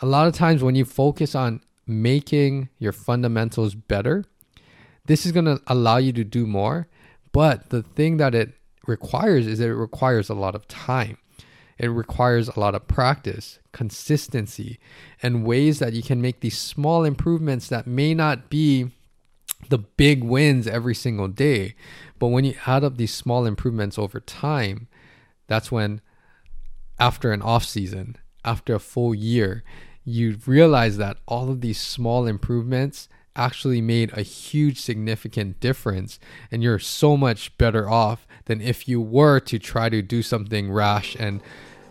a lot of times when you focus on making your fundamentals better, this is going to allow you to do more. But the thing that it requires is that it requires a lot of time. It requires a lot of practice, consistency, and ways that you can make these small improvements that may not be the big wins every single day. But when you add up these small improvements over time, that's when, after an off season, after a full year, you realize that all of these small improvements actually made a huge significant difference and you're so much better off than if you were to try to do something rash and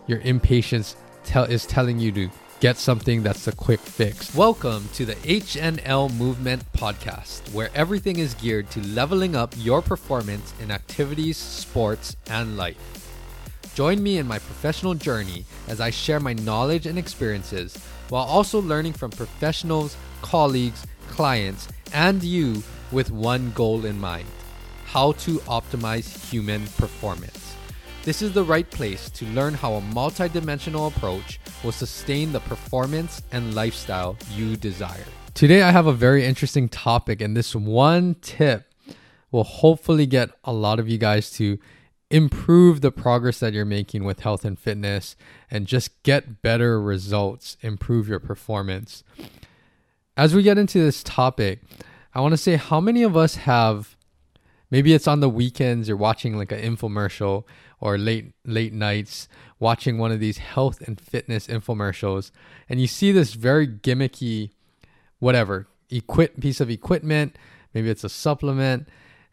your impatience tell is telling you to get something that's a quick fix. Welcome to the HNL Movement podcast, where everything is geared to leveling up your performance in activities, sports, and life. Join me in my professional journey as I share my knowledge and experiences while also learning from professionals, colleagues, clients, and you with one goal in mind how to optimize human performance. This is the right place to learn how a multidimensional approach will sustain the performance and lifestyle you desire. Today, I have a very interesting topic, and this one tip will hopefully get a lot of you guys to improve the progress that you're making with health and fitness and just get better results, improve your performance. As we get into this topic, I want to say how many of us have maybe it's on the weekends you're watching like an infomercial or late late nights watching one of these health and fitness infomercials and you see this very gimmicky whatever equip piece of equipment maybe it's a supplement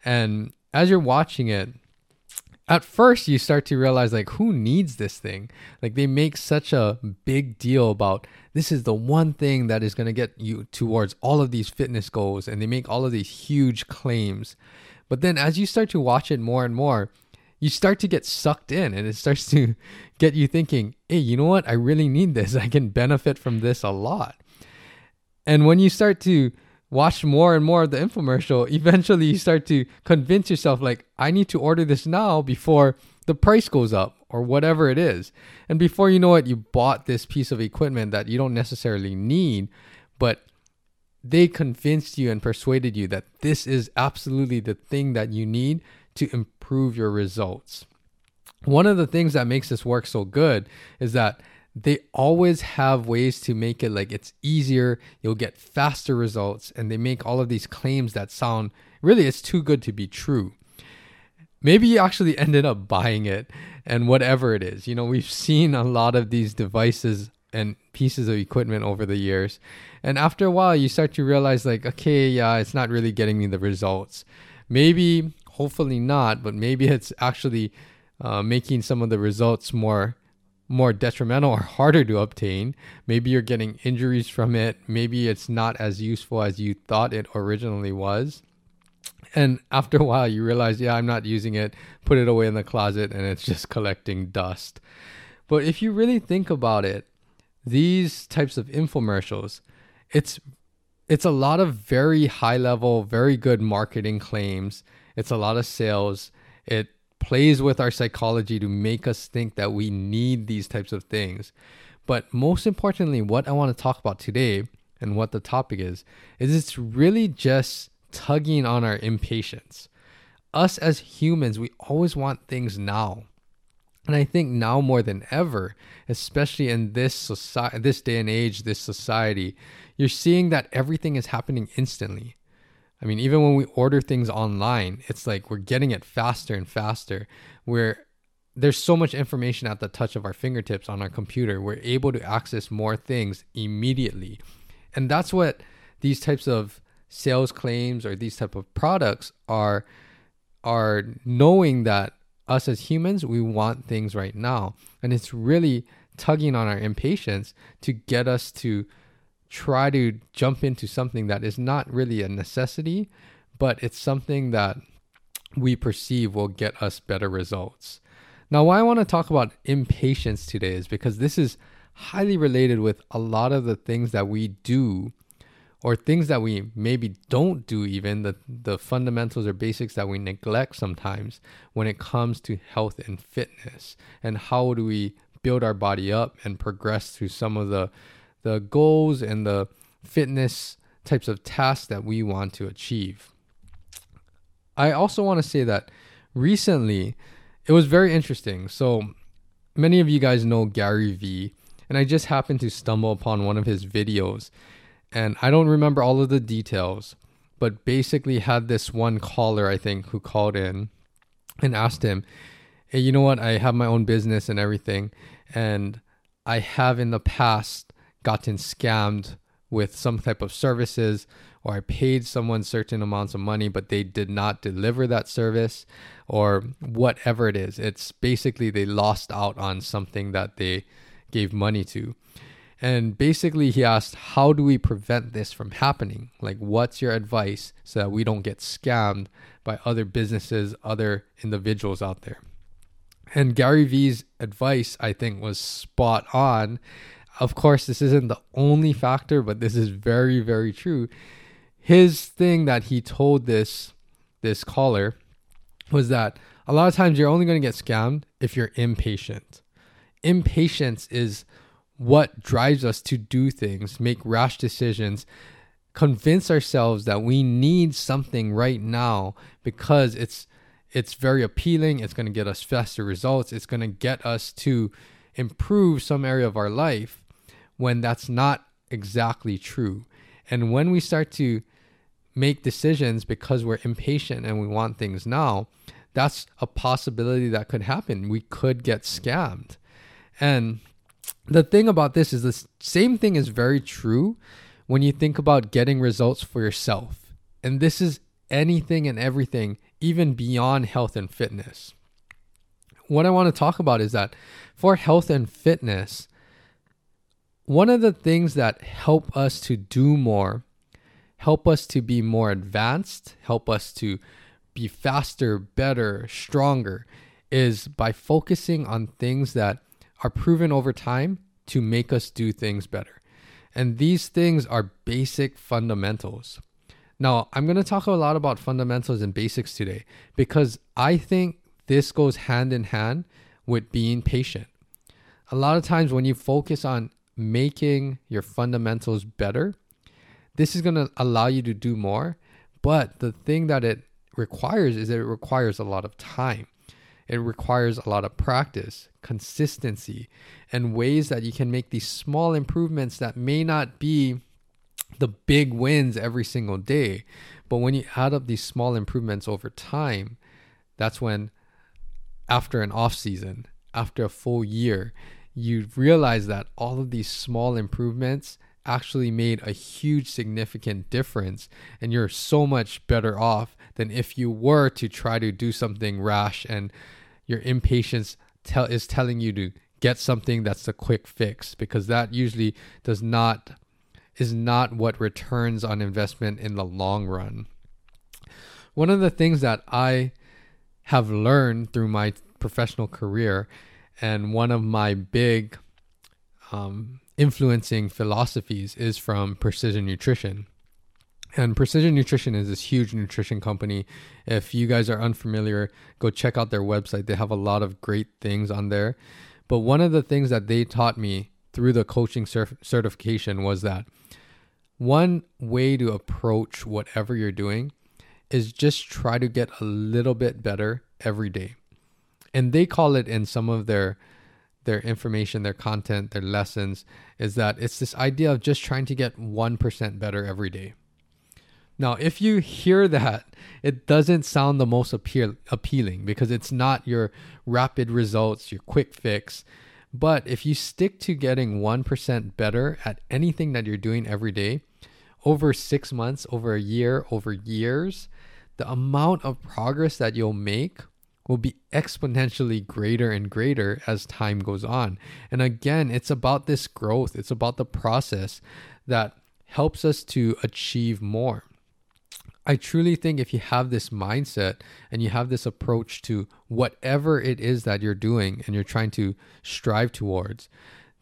and as you're watching it at first you start to realize like who needs this thing? Like they make such a big deal about this is the one thing that is going to get you towards all of these fitness goals and they make all of these huge claims. But then as you start to watch it more and more you start to get sucked in and it starts to get you thinking hey you know what? I really need this. I can benefit from this a lot. And when you start to watch more and more of the infomercial, eventually you start to convince yourself, like, I need to order this now before the price goes up or whatever it is. And before you know it, you bought this piece of equipment that you don't necessarily need, but they convinced you and persuaded you that this is absolutely the thing that you need to improve your results. One of the things that makes this work so good is that they always have ways to make it like it's easier, you'll get faster results, and they make all of these claims that sound really it's too good to be true. Maybe you actually ended up buying it and whatever it is. You know, we've seen a lot of these devices and pieces of equipment over the years. And after a while, you start to realize, like, okay, yeah, it's not really getting me the results. Maybe, hopefully not, but maybe it's actually uh, making some of the results more more detrimental or harder to obtain. Maybe you're getting injuries from it. Maybe it's not as useful as you thought it originally was. And after a while, you realize, yeah, I'm not using it, put it away in the closet, and it's just collecting dust. But if you really think about it, these types of infomercials, it's it's a lot of very high level, very good marketing claims. It's a lot of sales. It plays with our psychology to make us think that we need these types of things. But most importantly, what I want to talk about today and what the topic is, is it's really just tugging on our impatience. Us as humans, we always want things now. And I think now more than ever, especially in this society, this day and age, this society, you're seeing that everything is happening instantly. I mean, even when we order things online, it's like we're getting it faster and faster. Where there's so much information at the touch of our fingertips on our computer. We're able to access more things immediately. And that's what these types of sales claims or these type of products are are knowing that us as humans we want things right now and it's really tugging on our impatience to get us to try to jump into something that is not really a necessity, but it's something that we perceive will get us better results. Now, why I want to talk about impatience today is because this is highly related with a lot of the things that we do or things that we maybe don't do even the the fundamentals or basics that we neglect sometimes when it comes to health and fitness and how do we build our body up and progress through some of the the goals and the fitness types of tasks that we want to achieve. I also want to say that recently it was very interesting. So many of you guys know Gary Vee, and I just happened to stumble upon one of his videos. And I don't remember all of the details, but basically had this one caller, I think, who called in and asked him, Hey, you know what? I have my own business and everything. And I have in the past gotten scammed with some type of services or I paid someone certain amounts of money, but they did not deliver that service or whatever it is. It's basically they lost out on something that they gave money to. And basically, he asked, How do we prevent this from happening? Like, what's your advice so that we don't get scammed by other businesses, other individuals out there? And Gary Vee's advice, I think, was spot on. Of course, this isn't the only factor, but this is very, very true. His thing that he told this this caller was that a lot of times you're only going to get scammed if you're impatient. Impatience is what drives us to do things, make rash decisions, convince ourselves that we need something right now because it's it's very appealing, it's going to get us faster results, it's going to get us to improve some area of our life when that's not exactly true. And when we start to make decisions because we're impatient and we want things now, that's a possibility that could happen. We could get scammed. And the thing about this is the same thing is very true when you think about getting results for yourself. And this is anything and everything, even beyond health and fitness. What I want to talk about is that for health and fitness, one of the things that help us to do more, help us to be more advanced, help us to be faster, better, stronger, is by focusing on things that are proven over time to make us do things better. And these things are basic fundamentals. Now, I'm going to talk a lot about fundamentals and basics today because I think this goes hand in hand with being patient. A lot of times, when you focus on making your fundamentals better, this is going to allow you to do more. But the thing that it requires is that it requires a lot of time. It requires a lot of practice, consistency, and ways that you can make these small improvements that may not be the big wins every single day. But when you add up these small improvements over time, that's when, after an off season, after a full year, you realize that all of these small improvements actually made a huge significant difference and you're so much better off than if you were to try to do something rash and your impatience tell is telling you to get something that's a quick fix because that usually does not is not what returns on investment in the long run. One of the things that I have learned through my professional career and one of my big um, influencing philosophies is from precision nutrition. And Precision Nutrition is this huge nutrition company. If you guys are unfamiliar, go check out their website. They have a lot of great things on there. But one of the things that they taught me through the coaching certification was that one way to approach whatever you're doing is just try to get a little bit better every day. And they call it in some of their their information, their content, their lessons is that it's this idea of just trying to get 1% better every day. Now, if you hear that, it doesn't sound the most appeal- appealing because it's not your rapid results, your quick fix. But if you stick to getting 1% better at anything that you're doing every day, over six months, over a year, over years, the amount of progress that you'll make will be exponentially greater and greater as time goes on. And again, it's about this growth, it's about the process that helps us to achieve more. I truly think if you have this mindset and you have this approach to whatever it is that you're doing and you're trying to strive towards,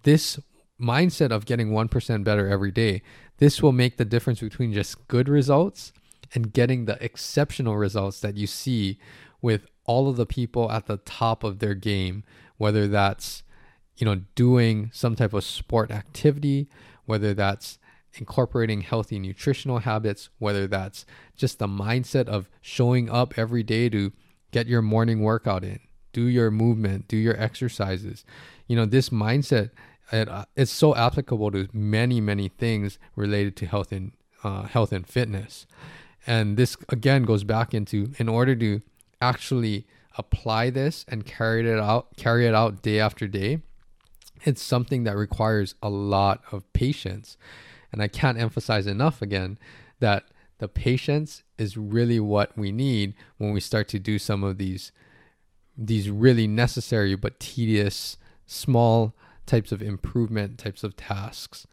this mindset of getting 1% better every day, this will make the difference between just good results and getting the exceptional results that you see with all of the people at the top of their game, whether that's you know doing some type of sport activity whether that's incorporating healthy nutritional habits, whether that's just the mindset of showing up every day to get your morning workout in, do your movement, do your exercises. You know, this mindset it, uh, it's so applicable to many many things related to health and uh, health and fitness. And this again goes back into in order to actually apply this and carry it out carry it out day after day it's something that requires a lot of patience. And i can't emphasize enough again that the patience is really what we need when we start to do some of these these really necessary but tedious small types of improvement types of tasks.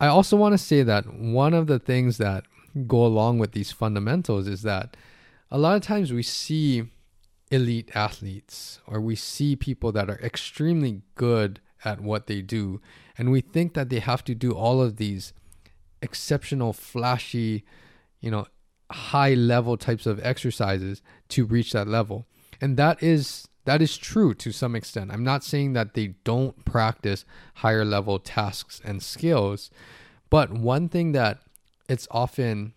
I also want to say that one of the things that go along with these fundamentals is that a lot of times we see elite athletes or we see people that are extremely good at what they do and we think that they have to do all of these exceptional flashy you know high level types of exercises to reach that level. And that is that is true to some extent. I'm not saying that they don't practice higher level tasks and skills but one thing that it's often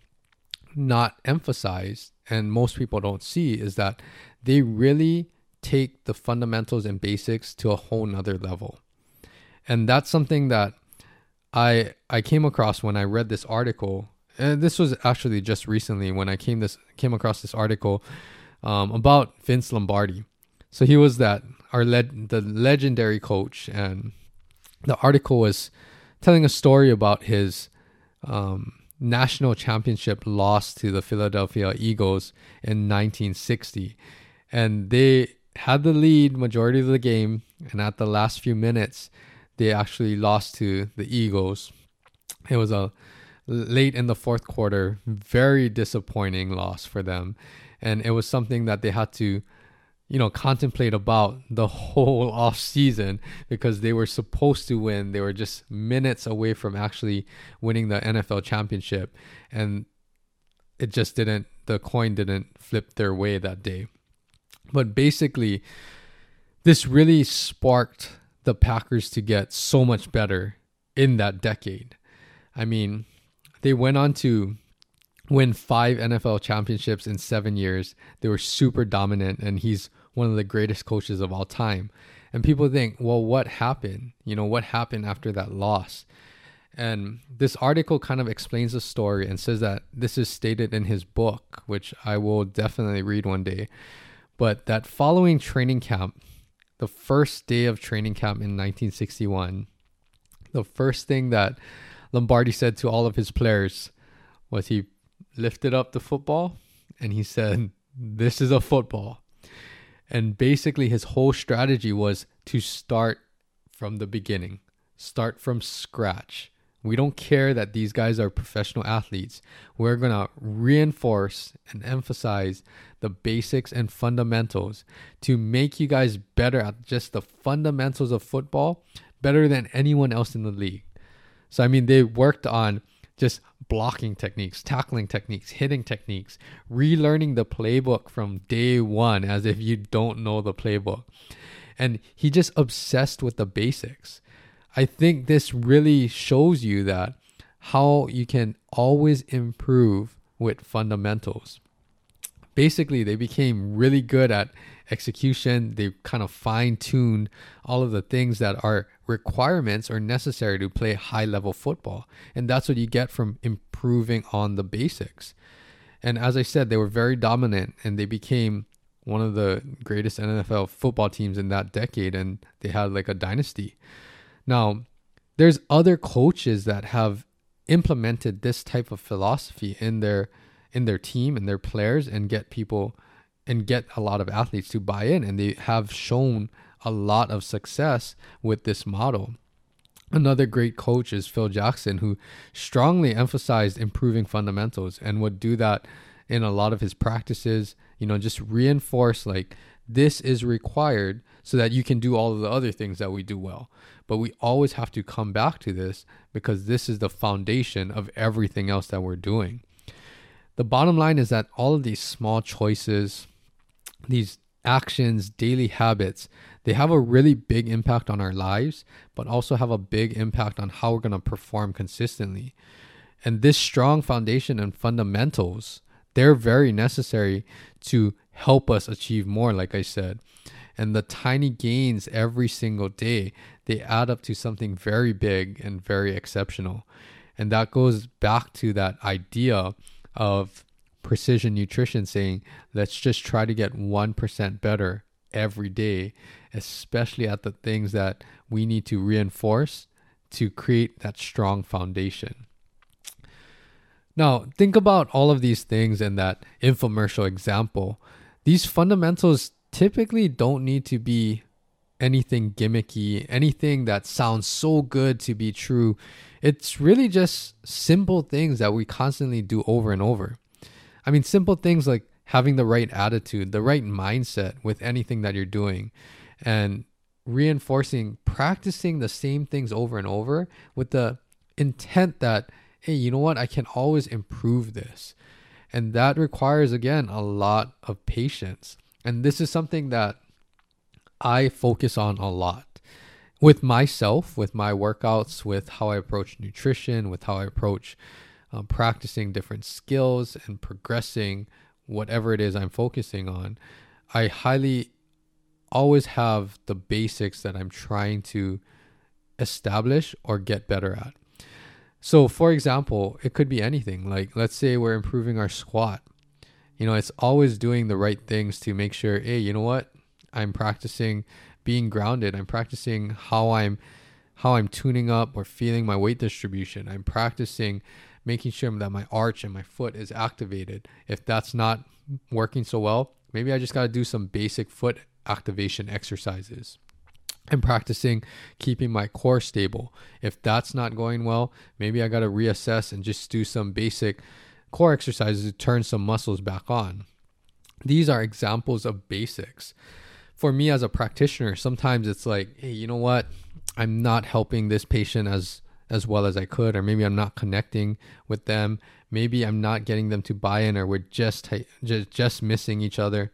not emphasized and most people don't see is that they really take the fundamentals and basics to a whole nother level. And that's something that I I came across when I read this article. And this was actually just recently when I came this came across this article um, about Vince Lombardi. So he was that our led the legendary coach, and the article was telling a story about his um, national championship loss to the Philadelphia Eagles in 1960. And they had the lead majority of the game. And at the last few minutes, they actually lost to the Eagles. It was a late in the fourth quarter, very disappointing loss for them. And it was something that they had to you know contemplate about the whole off season because they were supposed to win. They were just minutes away from actually winning the NFL championship. And it just didn't the coin didn't flip their way that day. But basically this really sparked the Packers to get so much better in that decade. I mean they went on to win five NFL championships in seven years. They were super dominant, and he's one of the greatest coaches of all time. And people think, well, what happened? You know, what happened after that loss? And this article kind of explains the story and says that this is stated in his book, which I will definitely read one day. But that following training camp, the first day of training camp in 1961, the first thing that Lombardi said to all of his players was he lifted up the football and he said, This is a football. And basically, his whole strategy was to start from the beginning, start from scratch. We don't care that these guys are professional athletes. We're going to reinforce and emphasize the basics and fundamentals to make you guys better at just the fundamentals of football, better than anyone else in the league. So, I mean, they worked on just blocking techniques, tackling techniques, hitting techniques, relearning the playbook from day one as if you don't know the playbook. And he just obsessed with the basics. I think this really shows you that how you can always improve with fundamentals. Basically, they became really good at execution. They kind of fine tuned all of the things that are requirements or necessary to play high level football. And that's what you get from improving on the basics. And as I said, they were very dominant and they became one of the greatest NFL football teams in that decade and they had like a dynasty. Now, there's other coaches that have implemented this type of philosophy in their in their team and their players and get people and get a lot of athletes to buy in and they have shown a lot of success with this model. Another great coach is Phil Jackson, who strongly emphasized improving fundamentals and would do that in a lot of his practices. You know, just reinforce like this is required so that you can do all of the other things that we do well. But we always have to come back to this because this is the foundation of everything else that we're doing. The bottom line is that all of these small choices, these actions, daily habits, they have a really big impact on our lives, but also have a big impact on how we're going to perform consistently. And this strong foundation and fundamentals, they're very necessary to help us achieve more, like I said. And the tiny gains every single day, they add up to something very big and very exceptional. And that goes back to that idea of precision nutrition saying, let's just try to get 1% better every day, especially at the things that we need to reinforce to create that strong foundation. Now, think about all of these things in that infomercial example. These fundamentals typically don't need to be anything gimmicky, anything that sounds so good to be true. It's really just simple things that we constantly do over and over. I mean, simple things like having the right attitude, the right mindset with anything that you're doing, and reinforcing, practicing the same things over and over with the intent that, hey, you know what? I can always improve this. And that requires, again, a lot of patience. And this is something that I focus on a lot with myself, with my workouts, with how I approach nutrition, with how I approach um, practicing different skills and progressing whatever it is I'm focusing on, I highly always have the basics that I'm trying to establish or get better at. So, for example, it could be anything. Like, let's say we're improving our squat. You know, it's always doing the right things to make sure, hey, you know what? I'm practicing being grounded. I'm practicing how I'm how I'm tuning up or feeling my weight distribution. I'm practicing making sure that my arch and my foot is activated. If that's not working so well, maybe I just got to do some basic foot activation exercises. I'm practicing keeping my core stable. If that's not going well, maybe I got to reassess and just do some basic core exercises to turn some muscles back on. These are examples of basics. For me as a practitioner, sometimes it's like, hey, you know what? I'm not helping this patient as as well as I could, or maybe I'm not connecting with them. Maybe I'm not getting them to buy in, or we're just just just missing each other.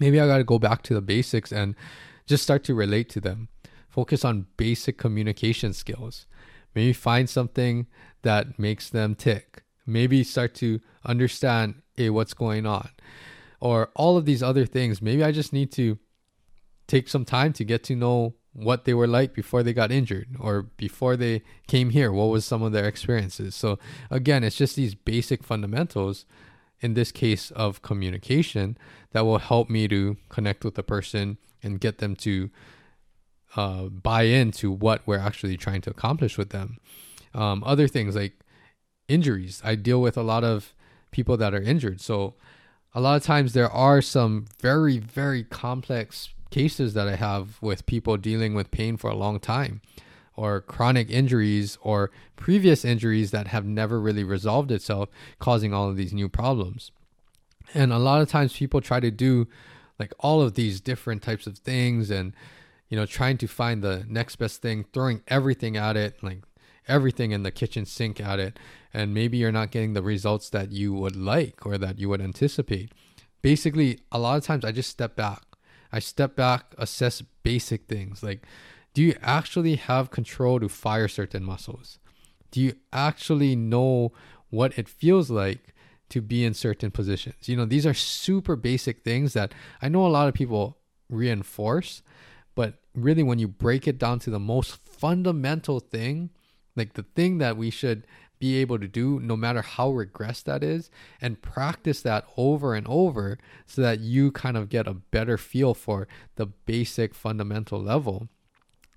Maybe I got to go back to the basics and just start to relate to them. Focus on basic communication skills. Maybe find something that makes them tick. Maybe start to understand hey, what's going on, or all of these other things. Maybe I just need to take some time to get to know what they were like before they got injured or before they came here. What was some of their experiences? So again, it's just these basic fundamentals in this case of communication that will help me to connect with the person and get them to uh, buy into what we're actually trying to accomplish with them. Um, other things like injuries, I deal with a lot of people that are injured. So a lot of times there are some very, very complex cases that I have with people dealing with pain for a long time or chronic injuries or previous injuries that have never really resolved itself causing all of these new problems. And a lot of times people try to do like all of these different types of things and you know trying to find the next best thing, throwing everything at it, like everything in the kitchen sink at it and maybe you're not getting the results that you would like or that you would anticipate. Basically, a lot of times I just step back I step back, assess basic things like do you actually have control to fire certain muscles? Do you actually know what it feels like to be in certain positions? You know, these are super basic things that I know a lot of people reinforce, but really when you break it down to the most fundamental thing, like the thing that we should be able to do no matter how regressed that is and practice that over and over so that you kind of get a better feel for the basic fundamental level.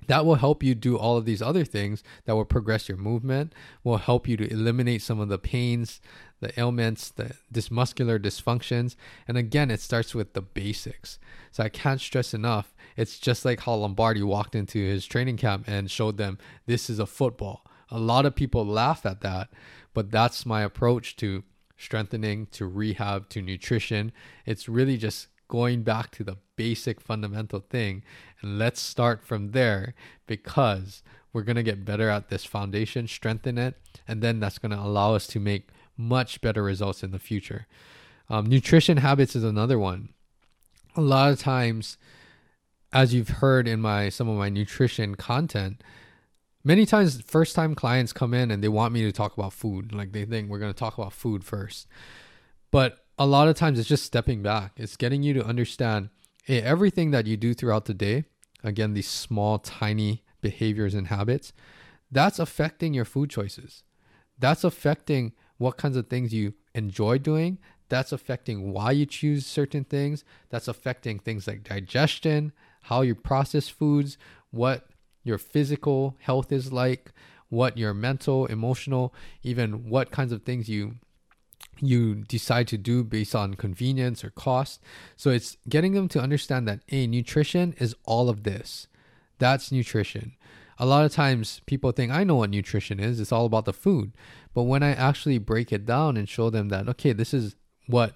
That will help you do all of these other things that will progress your movement will help you to eliminate some of the pains the ailments the this muscular dysfunctions. And again it starts with the basics. So i can't stress enough. It's just like how lombardi walked into his training camp and showed them this is a football a lot of people laugh at that, but that's my approach to strengthening, to rehab, to nutrition. It's really just going back to the basic fundamental thing. And let's start from there because we're going to get better at this foundation, strengthen it, and then that's going to allow us to make much better results in the future. Um, nutrition habits is another one. a lot of times, as you've heard in my some of my nutrition content, many times first time clients come in and they want me to talk about food. Like they think we're going to talk about food first. But a lot of times it's just stepping back. It's getting you to understand hey, everything that you do throughout the day, again, these small, tiny behaviors and habits, that's affecting your food choices. That's affecting what kinds of things you enjoy doing. That's affecting why you choose certain things. That's affecting things like digestion, how you process foods, what your physical health is like, what your mental, emotional, even what kinds of things you you decide to do based on convenience or cost. So it's getting them to understand that a nutrition is all of this. That's nutrition. A lot of times people think I know what nutrition is. It's all about the food. But when I actually break it down and show them that okay, this is what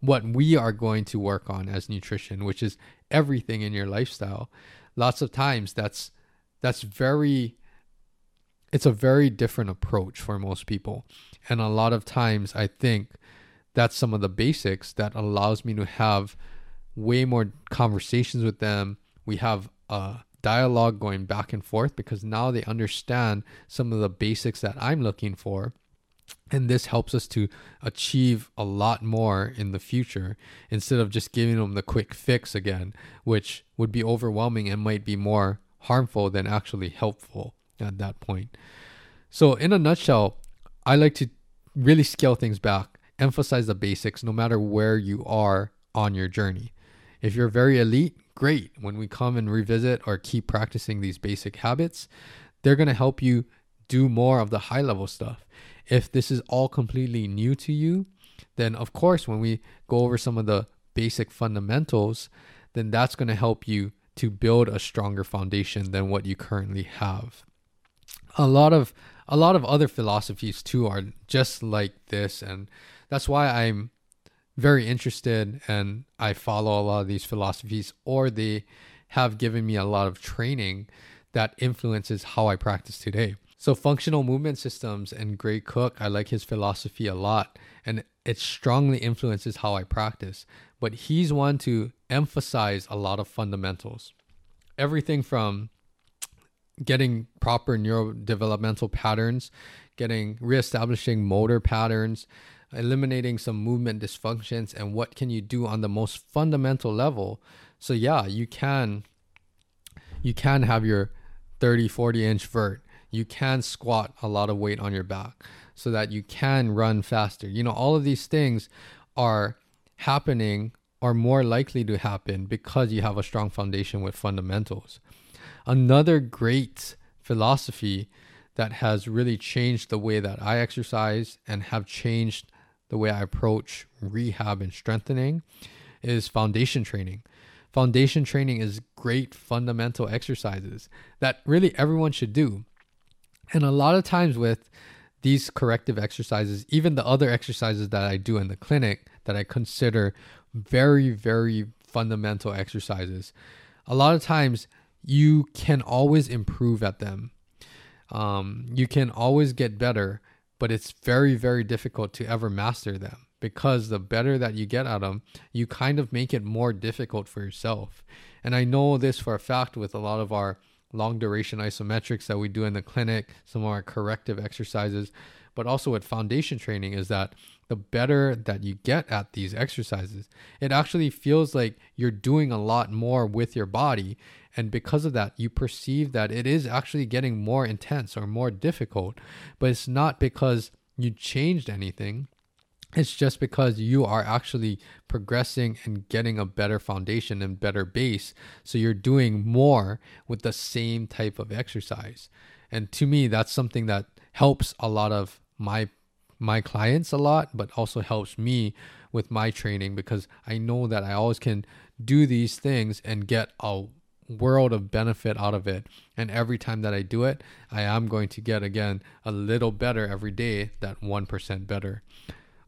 what we are going to work on as nutrition, which is everything in your lifestyle. Lots of times that's that's very it's a very different approach for most people. And a lot of times I think that's some of the basics that allows me to have way more conversations with them. We have a dialogue going back and forth because now they understand some of the basics that I'm looking for. And this helps us to achieve a lot more in the future instead of just giving them the quick fix again, which would be overwhelming and might be more harmful than actually helpful at that point. So, in a nutshell, I like to really scale things back, emphasize the basics no matter where you are on your journey. If you're very elite, great. When we come and revisit or keep practicing these basic habits, they're going to help you do more of the high level stuff. If this is all completely new to you, then of course, when we go over some of the basic fundamentals, then that's going to help you to build a stronger foundation than what you currently have. A lot of a lot of other philosophies too are just like this and that's why I'm very interested and I follow a lot of these philosophies or they have given me a lot of training that influences how I practice today. So functional movement systems and Gray Cook, I like his philosophy a lot and it strongly influences how I practice. But he's one to emphasize a lot of fundamentals. Everything from getting proper neurodevelopmental patterns, getting reestablishing motor patterns, eliminating some movement dysfunctions, and what can you do on the most fundamental level. So yeah, you can you can have your 30, 40 inch vert. You can squat a lot of weight on your back so that you can run faster. You know, all of these things are happening or more likely to happen because you have a strong foundation with fundamentals. Another great philosophy that has really changed the way that I exercise and have changed the way I approach rehab and strengthening is foundation training. Foundation training is great fundamental exercises that really everyone should do. And a lot of times with these corrective exercises, even the other exercises that I do in the clinic that I consider very, very fundamental exercises, a lot of times you can always improve at them. Um, you can always get better, but it's very, very difficult to ever master them because the better that you get at them, you kind of make it more difficult for yourself. And I know this for a fact with a lot of our long duration isometrics that we do in the clinic, some of our corrective exercises, but also with foundation training is that the better that you get at these exercises, it actually feels like you're doing a lot more with your body. And because of that, you perceive that it is actually getting more intense or more difficult. But it's not because you changed anything. It's just because you are actually progressing and getting a better foundation and better base. So you're doing more with the same type of exercise. And to me, that's something that helps a lot of my my clients a lot, but also helps me with my training because I know that I always can do these things and get a world of benefit out of it. And every time that I do it, I am going to get again a little better every day, that 1% better.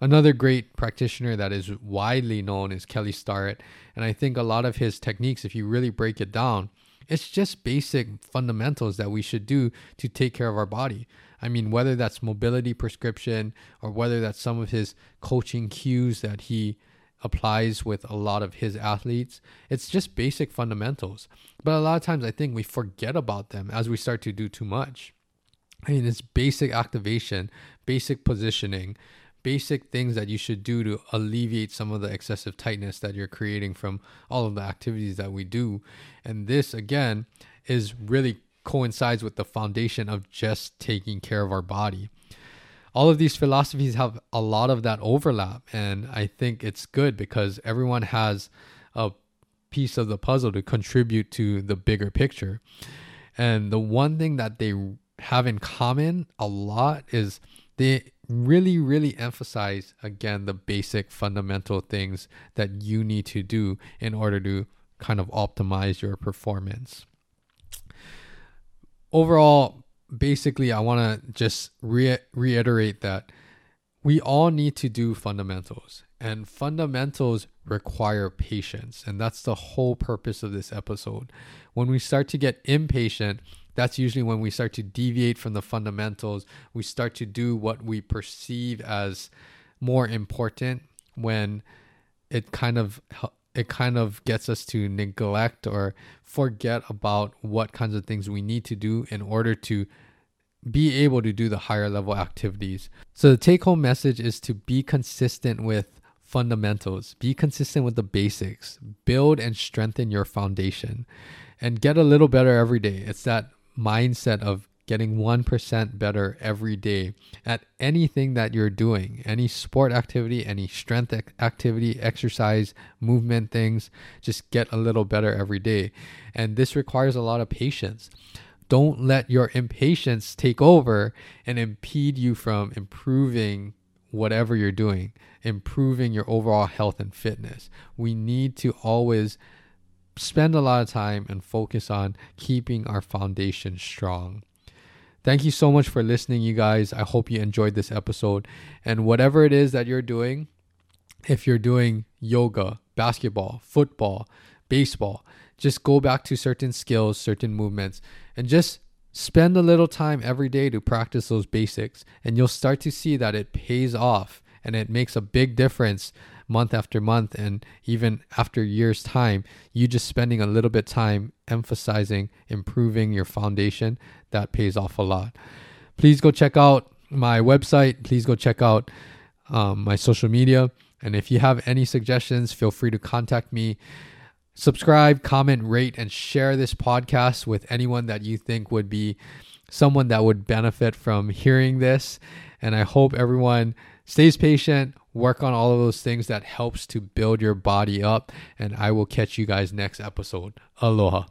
Another great practitioner that is widely known is Kelly Starrett. And I think a lot of his techniques, if you really break it down, it's just basic fundamentals that we should do to take care of our body. I mean, whether that's mobility prescription or whether that's some of his coaching cues that he applies with a lot of his athletes. It's just basic fundamentals. But a lot of times I think we forget about them as we start to do too much. I mean, it's basic activation, basic positioning, basic things that you should do to alleviate some of the excessive tightness that you're creating from all of the activities that we do. And this, again, is really coincides with the foundation of just taking care of our body. All of these philosophies have a lot of that overlap, and I think it's good because everyone has a piece of the puzzle to contribute to the bigger picture. And the one thing that they have in common a lot is they really, really emphasize again the basic fundamental things that you need to do in order to kind of optimize your performance. Overall, basically, I want to just re- reiterate that we all need to do fundamentals, and fundamentals require patience. And that's the whole purpose of this episode. When we start to get impatient, that's usually when we start to deviate from the fundamentals. We start to do what we perceive as more important when it kind of it kind of gets us to neglect or forget about what kinds of things we need to do in order to be able to do the higher level activities. So the take home message is to be consistent with fundamentals, be consistent with the basics, build and strengthen your foundation, and get a little better every day. It's that mindset of getting 1% better every day at anything that you're doing any sport activity any strength activity exercise movement things just get a little better every day. And this requires a lot of patience. Don't let your impatience take over and impede you from improving whatever you're doing improving your overall health and fitness. We need to always spend a lot of time and focus on keeping our foundation strong. Thank you so much for listening, you guys. I hope you enjoyed this episode. And whatever it is that you're doing, if you're doing yoga, basketball, football, baseball, just go back to certain skills, certain movements, and just spend a little time every day to practice those basics. And you'll start to see that it pays off and it makes a big difference month after month and even after years time you just spending a little bit time emphasizing improving your foundation that pays off a lot. Please go check out my website. Please go check out um, my social media. And if you have any suggestions feel free to contact me. Subscribe comment rate and share this podcast with anyone that you think would be someone that would benefit from hearing this. And i hope everyone stays patient work on all of those things that helps to build your body up and i will catch you guys next episode. Aloha